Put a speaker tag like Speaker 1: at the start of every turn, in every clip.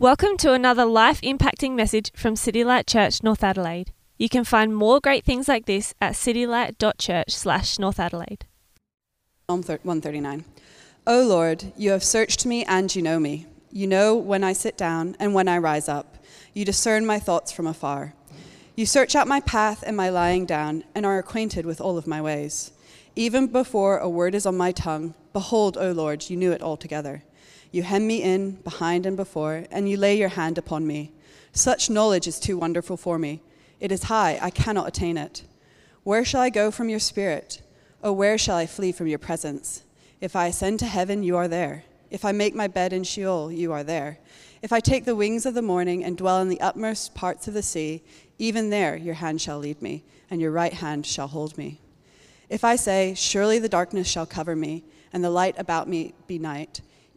Speaker 1: Welcome to another life impacting message from City Light Church, North Adelaide. You can find more great things like this at citylight.church slash North Adelaide.
Speaker 2: Psalm 139. O Lord, you have searched me and you know me. You know when I sit down and when I rise up. You discern my thoughts from afar. You search out my path and my lying down and are acquainted with all of my ways. Even before a word is on my tongue, behold, O Lord, you knew it altogether. You hem me in, behind and before, and you lay your hand upon me. Such knowledge is too wonderful for me. It is high, I cannot attain it. Where shall I go from your spirit? Oh, where shall I flee from your presence? If I ascend to heaven, you are there. If I make my bed in Sheol, you are there. If I take the wings of the morning and dwell in the utmost parts of the sea, even there your hand shall lead me, and your right hand shall hold me. If I say, Surely the darkness shall cover me, and the light about me be night,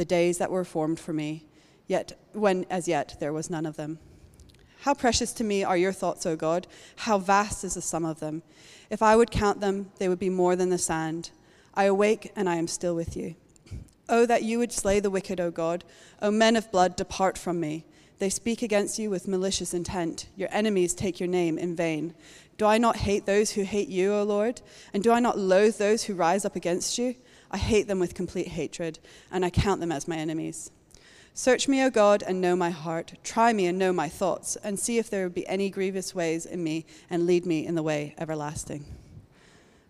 Speaker 2: the days that were formed for me, yet when as yet there was none of them. How precious to me are your thoughts, O God! How vast is the sum of them! If I would count them, they would be more than the sand. I awake and I am still with you. Oh, that you would slay the wicked, O God! O men of blood, depart from me. They speak against you with malicious intent. Your enemies take your name in vain. Do I not hate those who hate you, O Lord? And do I not loathe those who rise up against you? I hate them with complete hatred, and I count them as my enemies. Search me, O God, and know my heart. Try me and know my thoughts, and see if there be any grievous ways in me, and lead me in the way everlasting.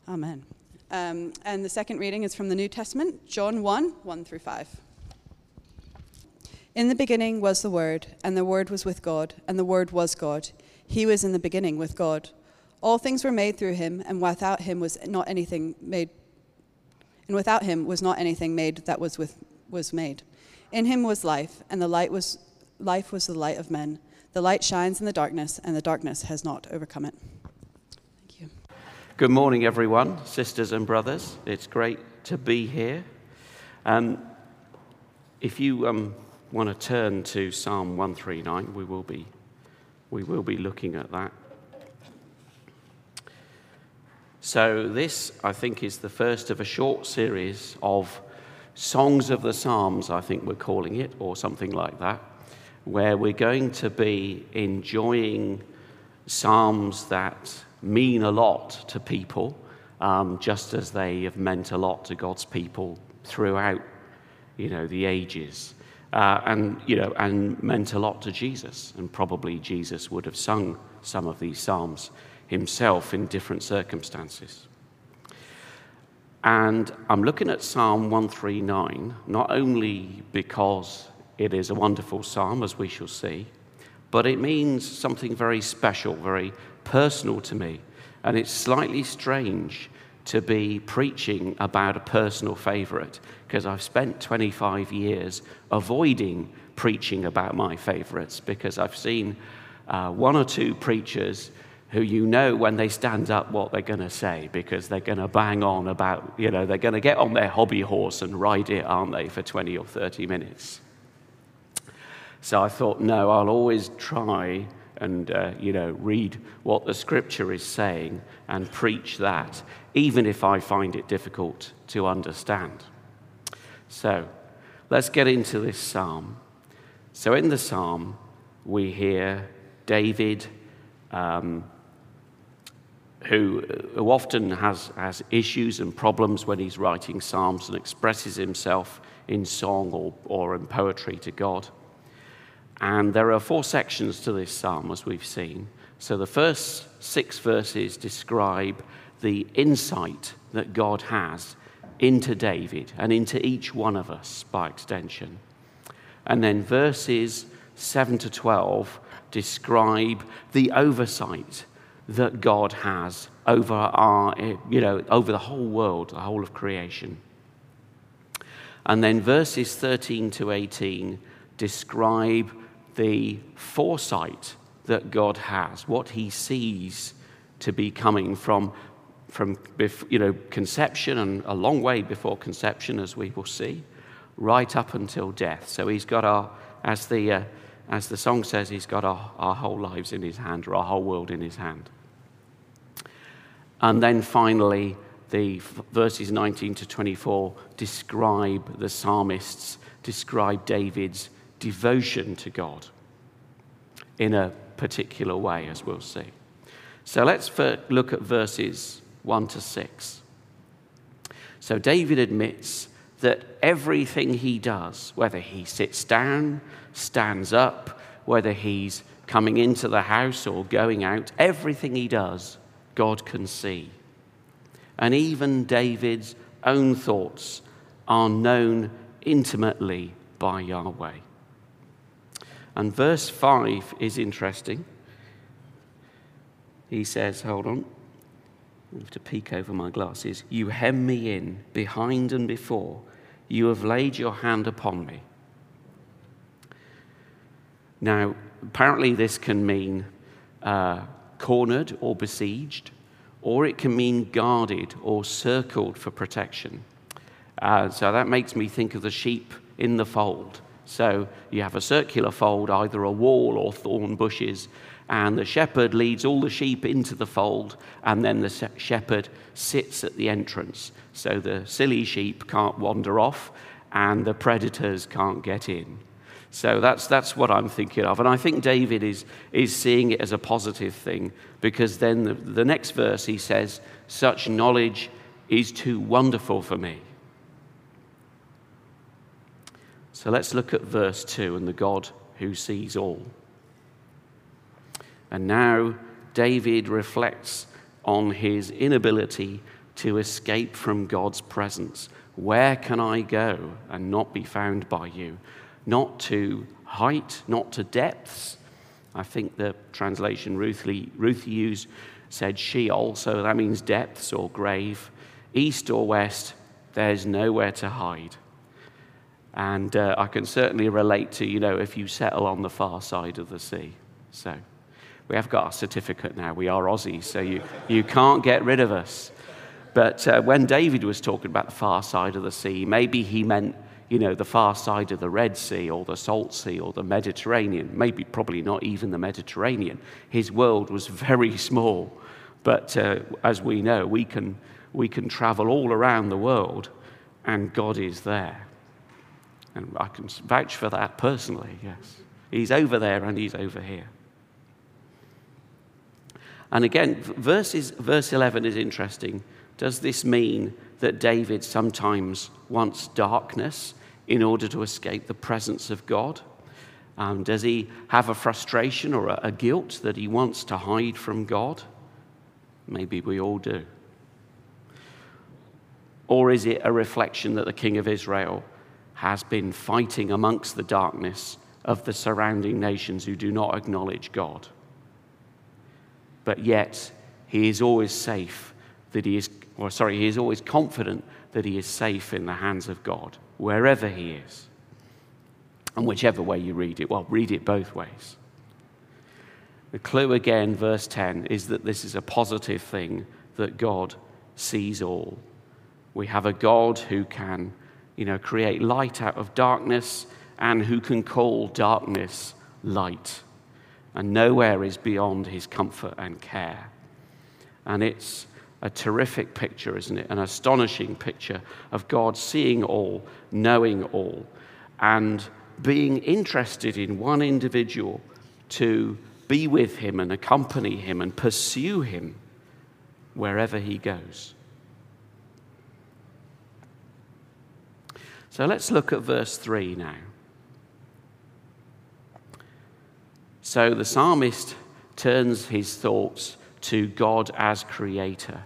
Speaker 2: Amen. Um, and the second reading is from the New Testament, John 1 1 through 5. In the beginning was the Word, and the Word was with God, and the Word was God. He was in the beginning with God. All things were made through him, and without him was not anything made and without him was not anything made that was, with, was made. In him was life, and the light was life was the light of men. The light shines in the darkness, and the darkness has not overcome it. Thank you.
Speaker 3: Good morning, everyone, sisters and brothers. It's great to be here. Um, if you um, want to turn to Psalm 139, we will be, we will be looking at that. So, this, I think, is the first of a short series of Songs of the Psalms, I think we're calling it, or something like that, where we're going to be enjoying Psalms that mean a lot to people, um, just as they have meant a lot to God's people throughout, you know, the ages. Uh, and, you know, and meant a lot to Jesus. And probably Jesus would have sung some of these Psalms himself in different circumstances. And I'm looking at Psalm 139, not only because it is a wonderful psalm, as we shall see, but it means something very special, very personal to me. And it's slightly strange to be preaching about a personal favorite because I've spent 25 years avoiding preaching about my favorites because I've seen uh, one or two preachers who you know when they stand up what they're going to say because they're going to bang on about, you know, they're going to get on their hobby horse and ride it, aren't they, for 20 or 30 minutes. So I thought, no, I'll always try and, uh, you know, read what the scripture is saying and preach that, even if I find it difficult to understand. So let's get into this psalm. So in the psalm, we hear David. Um, who, who often has, has issues and problems when he's writing psalms and expresses himself in song or, or in poetry to God. And there are four sections to this psalm, as we've seen. So the first six verses describe the insight that God has into David and into each one of us by extension. And then verses 7 to 12 describe the oversight that God has over our, you know, over the whole world, the whole of creation. And then verses 13 to 18 describe the foresight that God has, what he sees to be coming from, from you know, conception and a long way before conception, as we will see, right up until death. So he's got our, as the, uh, as the song says, he's got our, our whole lives in his hand, or our whole world in his hand. And then finally, the verses 19 to 24 describe the psalmists, describe David's devotion to God in a particular way, as we'll see. So let's look at verses 1 to 6. So David admits that everything he does, whether he sits down, stands up, whether he's coming into the house or going out, everything he does, God can see. And even David's own thoughts are known intimately by Yahweh. And verse 5 is interesting. He says, Hold on, I have to peek over my glasses. You hem me in behind and before. You have laid your hand upon me. Now, apparently, this can mean uh, cornered or besieged, or it can mean guarded or circled for protection. Uh, so that makes me think of the sheep in the fold. So you have a circular fold, either a wall or thorn bushes, and the shepherd leads all the sheep into the fold, and then the shepherd sits at the entrance. So the silly sheep can't wander off, and the predators can't get in. So that's, that's what I'm thinking of. And I think David is, is seeing it as a positive thing because then the, the next verse he says, Such knowledge is too wonderful for me. So let's look at verse 2 and the God who sees all. And now David reflects on his inability to escape from God's presence. Where can I go and not be found by you? Not to height, not to depths. I think the translation Ruth, Ruth used said Sheol, so that means depths or grave. East or west, there's nowhere to hide. And uh, I can certainly relate to, you know, if you settle on the far side of the sea. So we have got our certificate now. We are Aussies, so you, you can't get rid of us. But uh, when David was talking about the far side of the sea, maybe he meant you know, the far side of the Red Sea or the Salt Sea or the Mediterranean, maybe probably not even the Mediterranean. His world was very small. But uh, as we know, we can, we can travel all around the world and God is there. And I can vouch for that personally, yes. He's over there and he's over here. And again, verses, verse 11 is interesting. Does this mean that David sometimes wants darkness in order to escape the presence of God? Um, does he have a frustration or a, a guilt that he wants to hide from God? Maybe we all do. Or is it a reflection that the king of Israel has been fighting amongst the darkness of the surrounding nations who do not acknowledge God? But yet, he is always safe that he is, or sorry, he is always confident that he is safe in the hands of God wherever he is. And whichever way you read it, well, read it both ways. The clue again, verse 10, is that this is a positive thing that God sees all. We have a God who can, you know, create light out of darkness and who can call darkness light. And nowhere is beyond his comfort and care. And it's a terrific picture, isn't it? An astonishing picture of God seeing all, knowing all, and being interested in one individual to be with him and accompany him and pursue him wherever he goes. So let's look at verse 3 now. So the psalmist turns his thoughts to God as creator.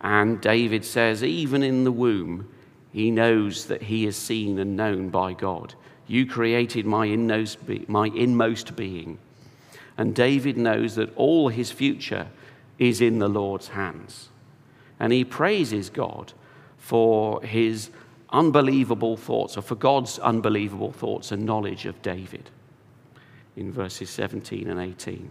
Speaker 3: And David says, even in the womb, he knows that he is seen and known by God. You created my inmost, be- my inmost being. And David knows that all his future is in the Lord's hands. And he praises God for his unbelievable thoughts, or for God's unbelievable thoughts and knowledge of David. in verses 17 and 18.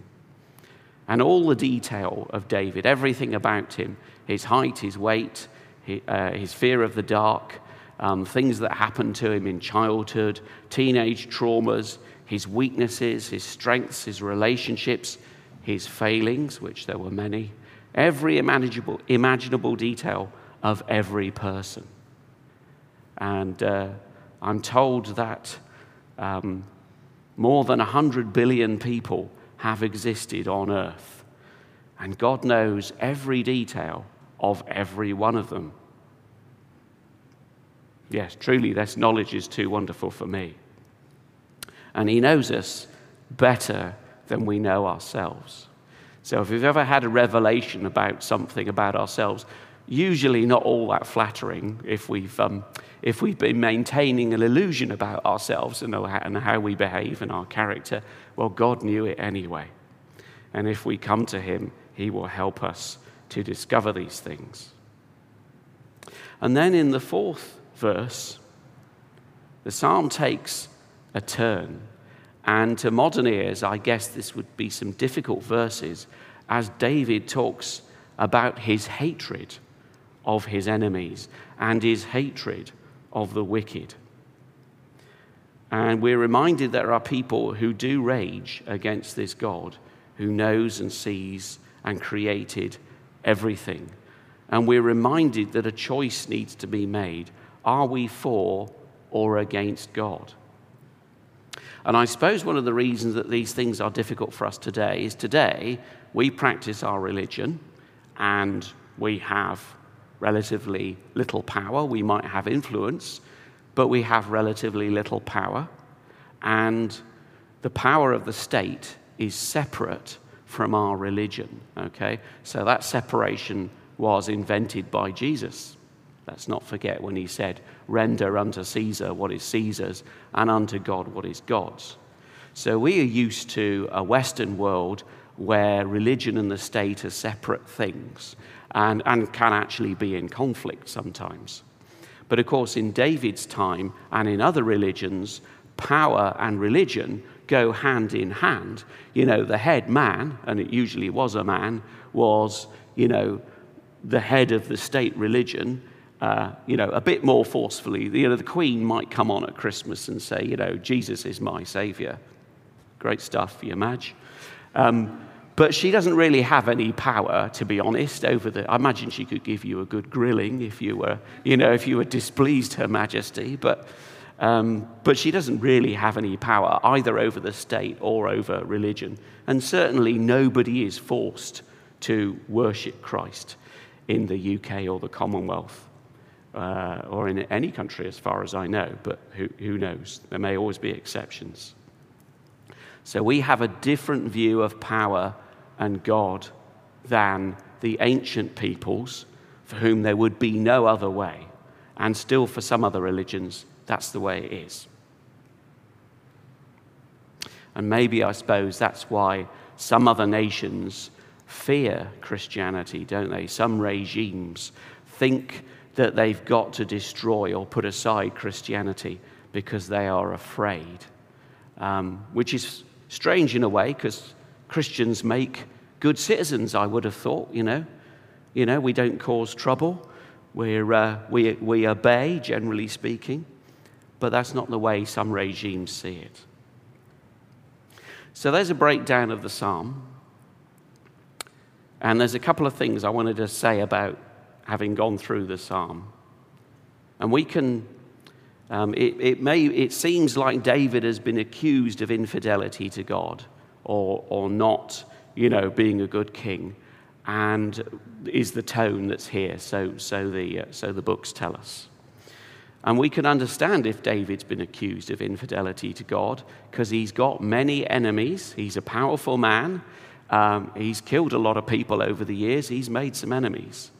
Speaker 3: And all the detail of David, everything about him, his height, his weight, his, uh, his fear of the dark, um, things that happened to him in childhood, teenage traumas, his weaknesses, his strengths, his relationships, his failings, which there were many, every imaginable, imaginable detail of every person. And uh, I'm told that um, more than 100 billion people have existed on earth. And God knows every detail of every one of them. Yes, truly, this knowledge is too wonderful for me. And He knows us better than we know ourselves. So if we've ever had a revelation about something about ourselves, usually not all that flattering if we've, um, if we've been maintaining an illusion about ourselves and, and how we behave and our character, well, God knew it anyway. And if we come to Him, He will help us to discover these things. And then in the fourth verse, the psalm takes a turn. And to modern ears, I guess this would be some difficult verses as David talks about his hatred of his enemies and his hatred of the wicked. And we're reminded there are people who do rage against this God who knows and sees and created everything. And we're reminded that a choice needs to be made. Are we for or against God? And I suppose one of the reasons that these things are difficult for us today is today we practice our religion and we have relatively little power. We might have influence, but we have relatively little power. And the power of the state is separate from our religion, okay? So that separation was invented by Jesus. Let's not forget when he said, Render unto Caesar what is Caesar's, and unto God what is God's. So we are used to a Western world where religion and the state are separate things and, and can actually be in conflict sometimes. But of course, in David's time and in other religions, power and religion go hand in hand. You know, the head man, and it usually was a man, was, you know, the head of the state religion. Uh, you know, a bit more forcefully, you know, the Queen might come on at Christmas and say, you know, Jesus is my savior. Great stuff for you, Madge. Um, but she doesn't really have any power, to be honest, over the. I imagine she could give you a good grilling if you were, you know, if you were displeased Her Majesty. But, um, but she doesn't really have any power either over the state or over religion. And certainly nobody is forced to worship Christ in the UK or the Commonwealth. Uh, or in any country, as far as I know, but who, who knows? There may always be exceptions. So we have a different view of power and God than the ancient peoples for whom there would be no other way. And still, for some other religions, that's the way it is. And maybe, I suppose, that's why some other nations fear Christianity, don't they? Some regimes think that they've got to destroy or put aside Christianity because they are afraid, um, which is strange in a way because Christians make good citizens, I would have thought, you know. You know, we don't cause trouble. We're, uh, we, we obey, generally speaking. But that's not the way some regimes see it. So there's a breakdown of the psalm. And there's a couple of things I wanted to say about having gone through the psalm. And we can, um, it, it, may, it seems like David has been accused of infidelity to God or, or not, you know, being a good king, and is the tone that's here. So, so, the, uh, so the books tell us. And we can understand if David's been accused of infidelity to God because he's got many enemies. He's a powerful man. Um, he's killed a lot of people over the years. He's made some enemies.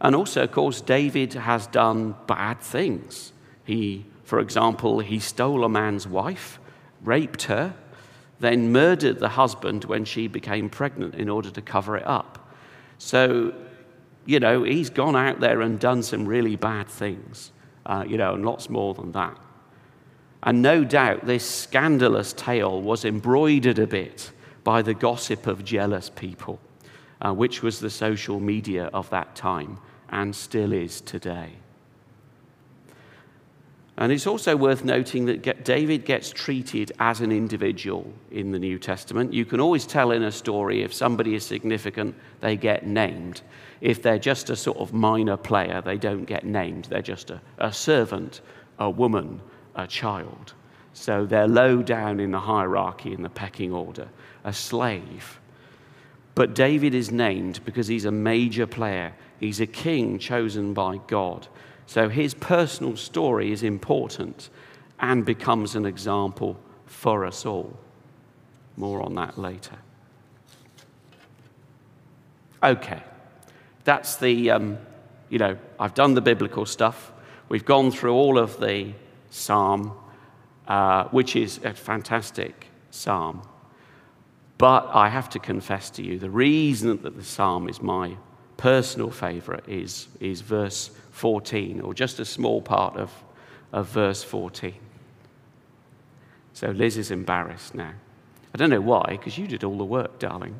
Speaker 3: And also, of course, David has done bad things. He, for example, he stole a man's wife, raped her, then murdered the husband when she became pregnant in order to cover it up. So, you know, he's gone out there and done some really bad things, uh, you know, and lots more than that. And no doubt this scandalous tale was embroidered a bit by the gossip of jealous people, uh, which was the social media of that time and still is today. And it's also worth noting that David gets treated as an individual in the New Testament. You can always tell in a story if somebody is significant, they get named. If they're just a sort of minor player, they don't get named. They're just a, a servant, a woman, a child. So they're low down in the hierarchy, in the pecking order, a slave. But David is named because he's a major player. He's a king chosen by God. So his personal story is important and becomes an example for us all. More on that later. Okay, that's the, um, you know, I've done the biblical stuff. We've gone through all of the psalm, uh, which is a fantastic psalm. But I have to confess to you, the reason that the psalm is my personal favorite is, is verse 14, or just a small part of, of verse 14. So Liz is embarrassed now. I don't know why, because you did all the work, darling.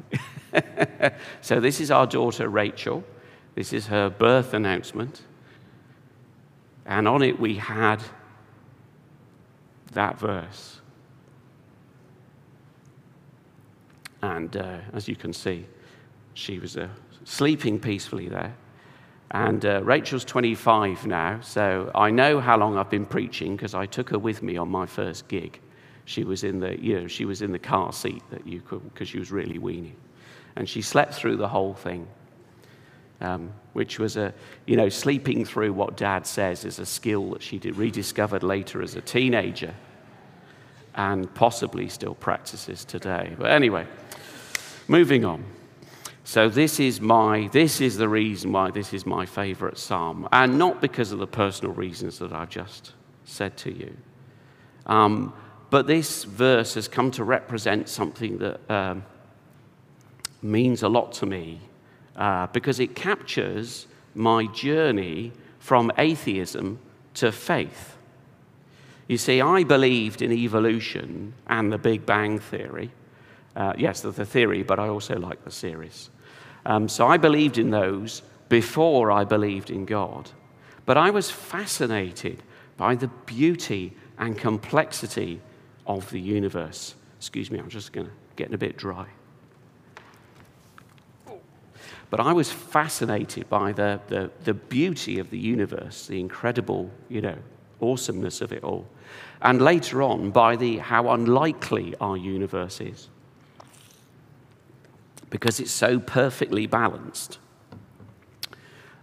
Speaker 3: so this is our daughter Rachel. This is her birth announcement. And on it we had that verse. And uh, as you can see, she was uh, sleeping peacefully there. And uh, Rachel's 25 now, so I know how long I've been preaching because I took her with me on my first gig. She was in the, you know, she was in the car seat that you could, because she was really weaning. And she slept through the whole thing, um, which was a, you know, sleeping through what dad says is a skill that she rediscovered later as a teenager and possibly still practices today. But anyway, moving on. So this is my this is the reason why this is my favorite psalm, and not because of the personal reasons that I've just said to you. Um, but this verse has come to represent something that um, means a lot to me uh, because it captures my journey from atheism to faith. You see, I believed in evolution and the Big Bang Theory. Uh, yes, the, the theory, but I also like the series. Um, so I believed in those before I believed in God. But I was fascinated by the beauty and complexity of the universe. Excuse me, I'm just going to getting a bit dry. But I was fascinated by the, the, the beauty of the universe, the incredible, you know, awesomeness of it all. And later on, by the, how unlikely our universe is because it's so perfectly balanced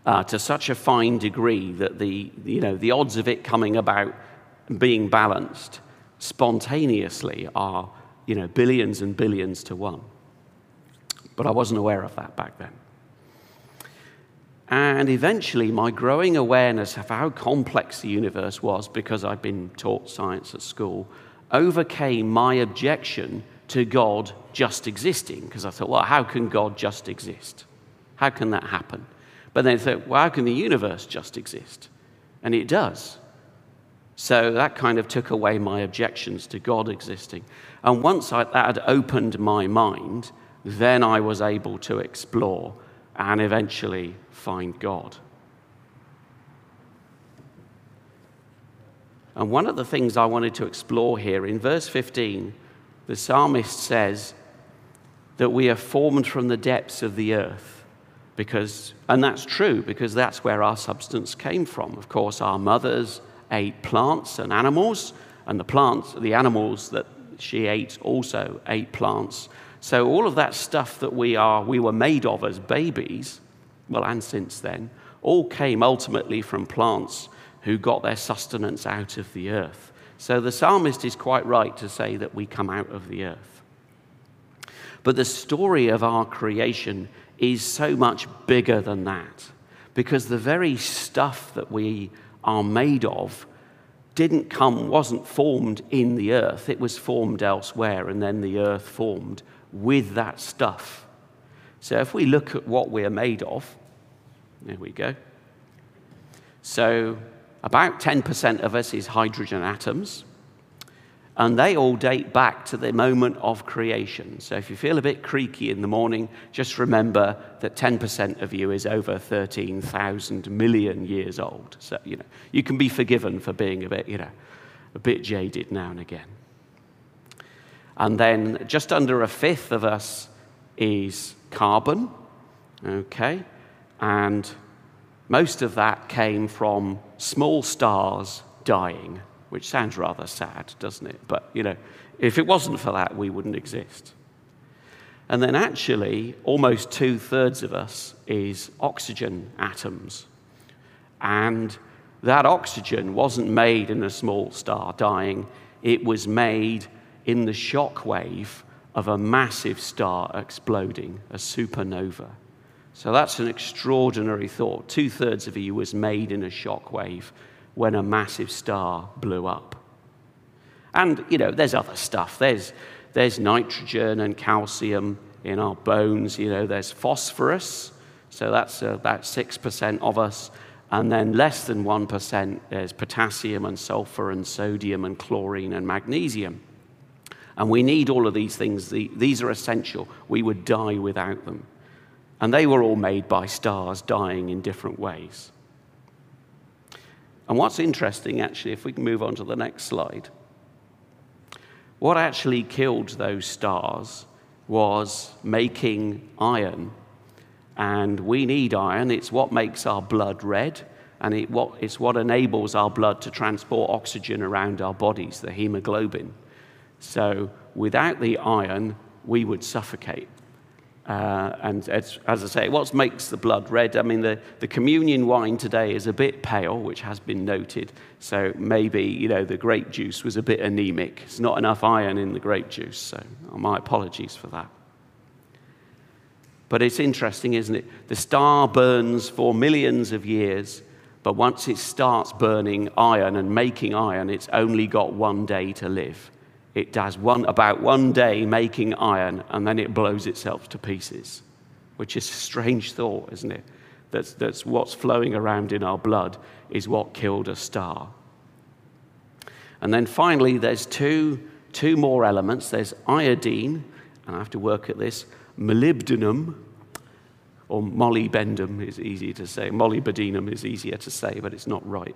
Speaker 3: uh, to such a fine degree that the, you know, the odds of it coming about being balanced spontaneously are you know, billions and billions to one. But I wasn't aware of that back then. And eventually, my growing awareness of how complex the universe was, because I'd been taught science at school, overcame my objection to God just existing because I thought, well, how can God just exist? How can that happen? But then I thought, well, how can the universe just exist? And it does. So that kind of took away my objections to God existing. And once I, that had opened my mind, then I was able to explore and eventually find God. And one of the things I wanted to explore here in verse 15 the psalmist says that we are formed from the depths of the earth. Because, and that's true, because that's where our substance came from. Of course, our mothers ate plants and animals, and the plants, the animals that she ate also ate plants. So all of that stuff that we are, we were made of as babies, well, and since then, all came ultimately from plants who got their sustenance out of the earth. So the psalmist is quite right to say that we come out of the earth. But the story of our creation is so much bigger than that because the very stuff that we are made of didn't come, wasn't formed in the earth. It was formed elsewhere, and then the earth formed with that stuff. So if we look at what we're made of, there we go. So about 10% of us is hydrogen atoms. And they all date back to the moment of creation. So if you feel a bit creaky in the morning, just remember that 10% of you is over 13,000 million years old. So, you know, you can be forgiven for being a bit, you know, a bit jaded now and again. And then just under a fifth of us is carbon, okay? And most of that came from small stars dying which sounds rather sad, doesn't it? But, you know, if it wasn't for that, we wouldn't exist. And then actually, almost two thirds of us is oxygen atoms. And that oxygen wasn't made in a small star dying, it was made in the shock wave of a massive star exploding, a supernova. So that's an extraordinary thought. Two thirds of you was made in a shock wave when a massive star blew up. And, you know, there's other stuff. There's, there's nitrogen and calcium in our bones. You know, there's phosphorus. So that's uh, about 6% of us. And then less than 1%, there's potassium and sulfur and sodium and chlorine and magnesium. And we need all of these things. These are essential. We would die without them. And they were all made by stars dying in different ways. And what's interesting, actually, if we can move on to the next slide, what actually killed those stars was making iron. And we need iron, it's what makes our blood red, and it what, it's what enables our blood to transport oxygen around our bodies, the hemoglobin. So without the iron, we would suffocate. Uh, and as, as, I say, what makes the blood red? I mean, the, the communion wine today is a bit pale, which has been noted. So maybe, you know, the grape juice was a bit anemic. It's not enough iron in the grape juice. So my apologies for that. But it's interesting, isn't it? The star burns for millions of years, but once it starts burning iron and making iron, it's only got one day to live. It does one, about one day making iron and then it blows itself to pieces, which is a strange thought, isn't it? That's, that's what's flowing around in our blood is what killed a star. And then finally, there's two, two more elements. There's iodine, and I have to work at this, molybdenum, or molybdenum is easy to say. Molybdenum is easier to say, but it's not right.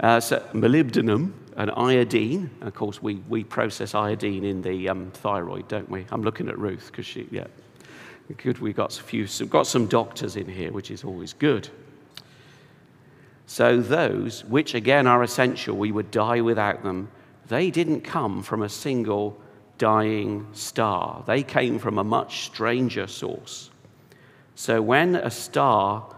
Speaker 3: Uh, so molybdenum and iodine. Of course, we, we process iodine in the um, thyroid, don't we? I'm looking at Ruth because she, yeah. Good, we got a few, got some doctors in here, which is always good. So those, which again are essential, we would die without them. They didn't come from a single dying star. They came from a much stranger source. So when a star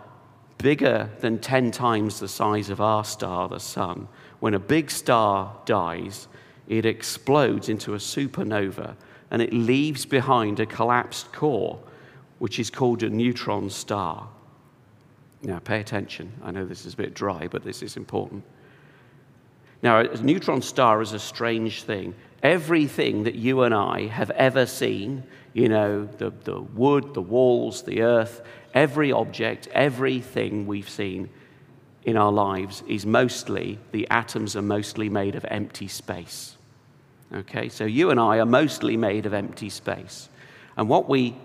Speaker 3: bigger than 10 times the size of our star, the sun, when a big star dies, it explodes into a supernova and it leaves behind a collapsed core, which is called a neutron star. Now, pay attention. I know this is a bit dry, but this is important. Now, a neutron star is a strange thing. Everything that you and I have ever seen, you know, the, the wood, the walls, the earth, every object, everything we've seen in our lives is mostly, the atoms are mostly made of empty space. Okay, so you and I are mostly made of empty space. And what we,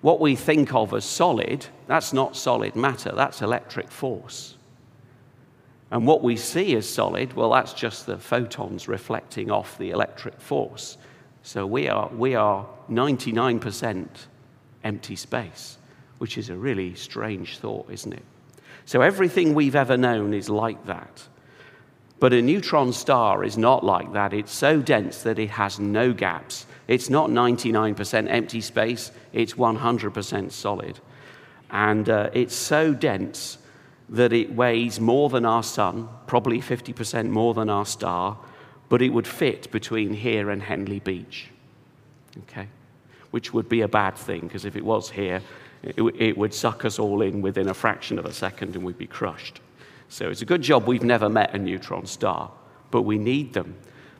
Speaker 3: what we think of as solid, that's not solid matter, that's electric force. And what we see as solid, well, that's just the photons reflecting off the electric force. So we are, we are 99% empty space, which is a really strange thought, isn't it? So everything we've ever known is like that. But a neutron star is not like that. It's so dense that it has no gaps. It's not 99% empty space, it's 100% solid. And uh, it's so dense that it weighs more than our sun, probably 50% more than our star, but it would fit between here and Henley Beach. Okay? Which would be a bad thing, because if it was here, it, it would suck us all in within a fraction of a second and we'd be crushed. So it's a good job we've never met a neutron star, but we need them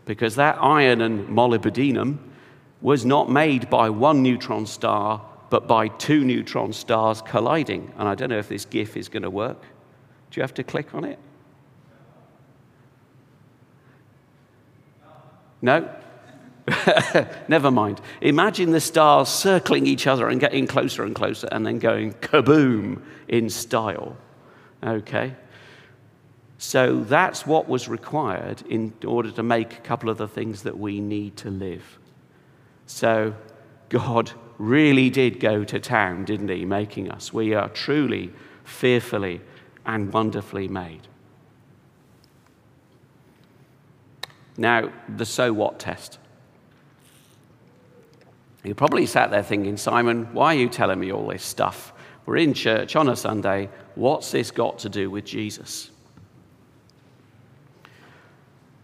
Speaker 3: because that iron and molybdenum was not made by one neutron star, but by two neutron stars colliding. And I don't know if this GIF is going to work. Do you have to click on it? No? Never mind. Imagine the stars circling each other and getting closer and closer and then going kaboom in style. Okay? So that's what was required in order to make a couple of the things that we need to live. So God really did go to town, didn't he, making us? We are truly, fearfully, and wonderfully made. Now, the so what test. You probably sat there thinking, Simon, why are you telling me all this stuff? We're in church on a Sunday. What's this got to do with Jesus?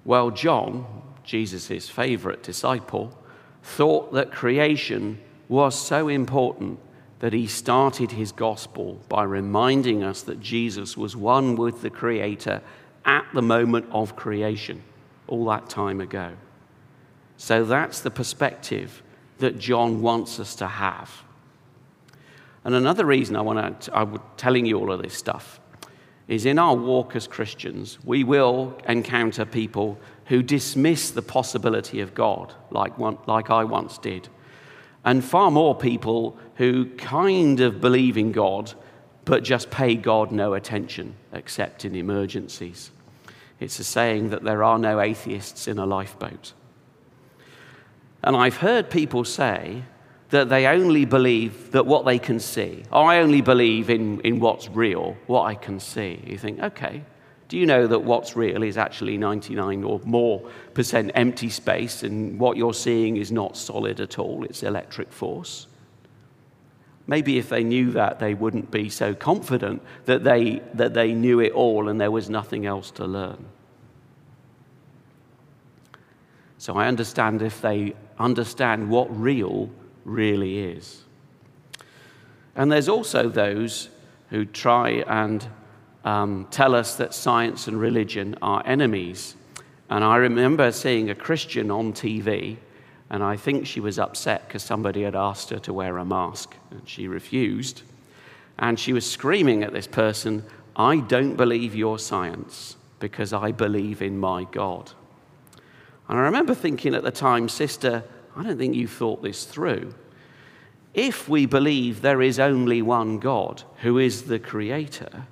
Speaker 3: Well, John, Jesus' favorite disciple, thought that creation was so important that he started his gospel by reminding us that Jesus was one with the Creator at the moment of creation, all that time ago. So that's the perspective that John wants us to have. And another reason I want to, I'm telling you all of this stuff is in our walk as Christians, we will encounter people who dismiss the possibility of God, like, one, like I once did, and far more people who kind of believe in God but just pay God no attention except in emergencies. It's a saying that there are no atheists in a lifeboat. And I've heard people say that they only believe that what they can see. Oh, I only believe in, in what's real, what I can see. You think, okay, do you know that what's real is actually 99 or more percent empty space and what you're seeing is not solid at all? It's electric force. Maybe if they knew that, they wouldn't be so confident that they, that they knew it all and there was nothing else to learn. So I understand if they understand what real really is. And there's also those who try and um, tell us that science and religion are enemies. And I remember seeing a Christian on TV, and I think she was upset because somebody had asked her to wear a mask, and she refused. And she was screaming at this person, I don't believe your science because I believe in my God. And I remember thinking at the time, Sister, I don't think you thought this through. If we believe there is only one God who is the creator,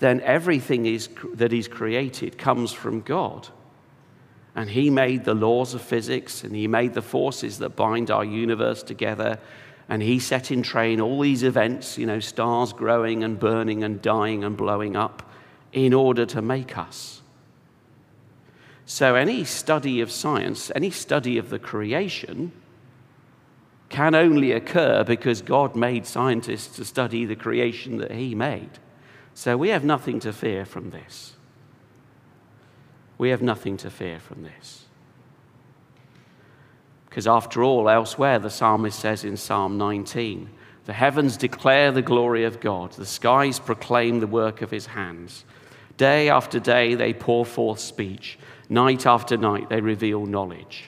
Speaker 3: then everything is, that is created comes from God. And He made the laws of physics and He made the forces that bind our universe together. And He set in train all these events, you know, stars growing and burning and dying and blowing up, in order to make us. So, any study of science, any study of the creation, can only occur because God made scientists to study the creation that He made. So, we have nothing to fear from this. We have nothing to fear from this. Because, after all, elsewhere, the psalmist says in Psalm 19, the heavens declare the glory of God, the skies proclaim the work of his hands. Day after day, they pour forth speech. Night after night, they reveal knowledge.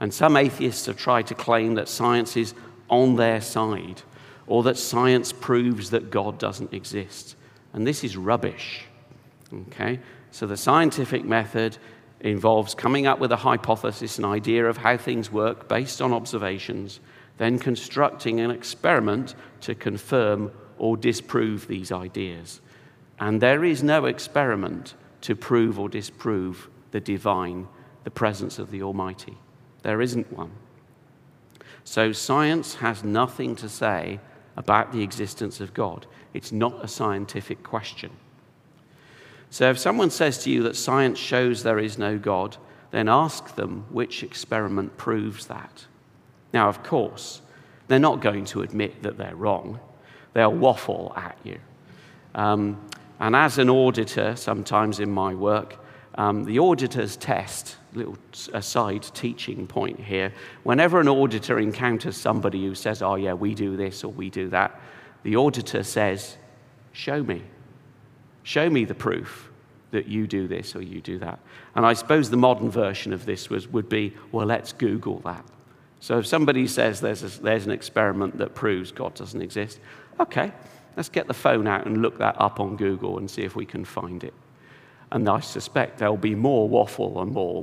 Speaker 3: And some atheists have tried to claim that science is on their side or that science proves that God doesn't exist. And this is rubbish. Okay? So the scientific method involves coming up with a hypothesis, an idea of how things work based on observations, then constructing an experiment to confirm or disprove these ideas. And there is no experiment to prove or disprove the divine, the presence of the Almighty. There isn't one. So science has nothing to say about the existence of God. It's not a scientific question. So if someone says to you that science shows there is no God, then ask them which experiment proves that. Now, of course, they're not going to admit that they're wrong. They'll waffle at you. Um, and as an auditor, sometimes in my work, um, the auditor's test, little aside teaching point here, whenever an auditor encounters somebody who says, oh, yeah, we do this or we do that, the auditor says, show me. Show me the proof that you do this or you do that. And I suppose the modern version of this was, would be, well, let's Google that. So if somebody says there's, a, there's an experiment that proves God doesn't exist, okay, Let's get the phone out and look that up on Google and see if we can find it. And I suspect there'll be more waffle and more.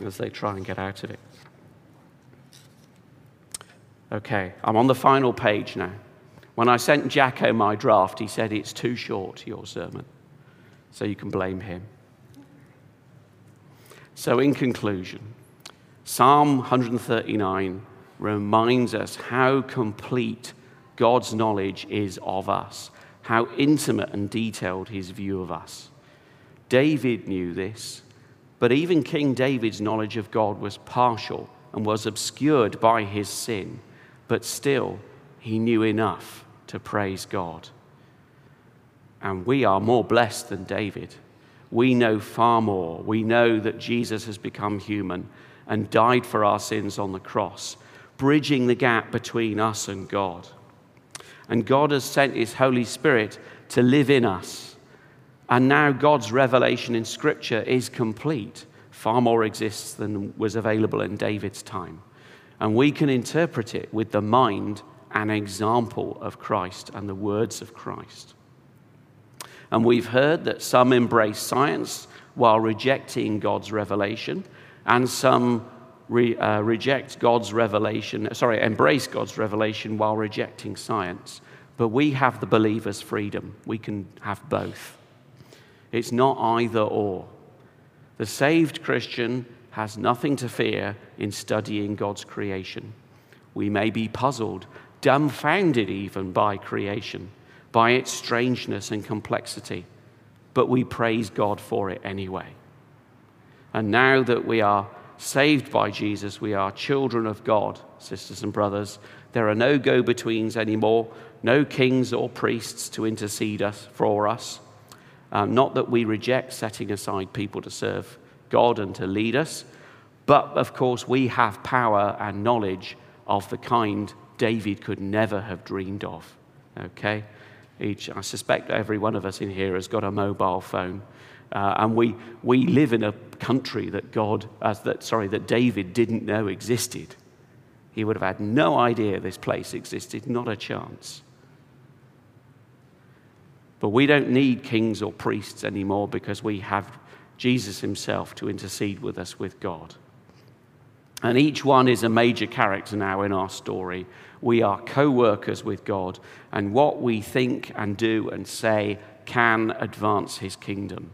Speaker 3: as they try and get out of it. Okay, I'm on the final page now. When I sent Jacko my draft, he said it's too short, your sermon. So you can blame him. So, in conclusion, Psalm 139 reminds us how complete God's knowledge is of us, how intimate and detailed his view of us. David knew this, but even King David's knowledge of God was partial and was obscured by his sin, but still he knew enough to praise God. And we are more blessed than David. We know far more. We know that Jesus has become human and died for our sins on the cross, bridging the gap between us and God. And God has sent His Holy Spirit to live in us. And now God's revelation in Scripture is complete. Far more exists than was available in David's time. And we can interpret it with the mind and example of Christ and the words of Christ. And we've heard that some embrace science while rejecting God's revelation, and some re, uh, reject God's revelation, sorry, embrace God's revelation while rejecting science. But we have the believer's freedom. We can have both. It's not either or. The saved Christian has nothing to fear in studying God's creation. We may be puzzled, dumbfounded even by creation, by its strangeness and complexity, but we praise God for it anyway. And now that we are saved by Jesus, we are children of God, sisters and brothers. There are no go betweens anymore, no kings or priests to intercede us, for us. Um, not that we reject setting aside people to serve God and to lead us, but of course, we have power and knowledge of the kind David could never have dreamed of. Okay? Each, I suspect every one of us in here has got a mobile phone. Uh, and we, we live in a country that God, uh, that, sorry, that David didn't know existed. He would have had no idea this place existed, not a chance. But we don't need kings or priests anymore because we have Jesus himself to intercede with us with God. And each one is a major character now in our story. We are co workers with God, and what we think and do and say can advance his kingdom.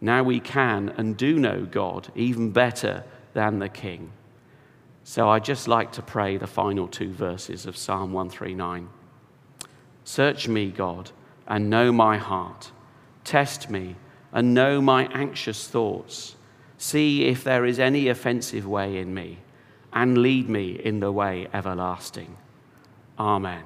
Speaker 3: Now we can and do know God even better than the king. So I'd just like to pray the final two verses of Psalm 139. Search me, God, and know my heart. Test me and know my anxious thoughts. See if there is any offensive way in me, and lead me in the way everlasting. Amen.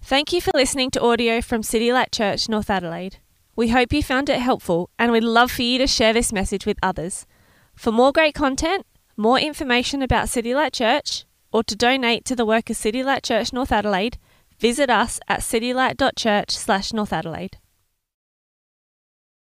Speaker 1: Thank you for listening to audio from City Light Church, North Adelaide. We hope you found it helpful and we'd love for you to share this message with others. For more great content, more information about City Light Church, or to donate to the work of City Light Church North Adelaide, visit us at citylight.church slash North Adelaide.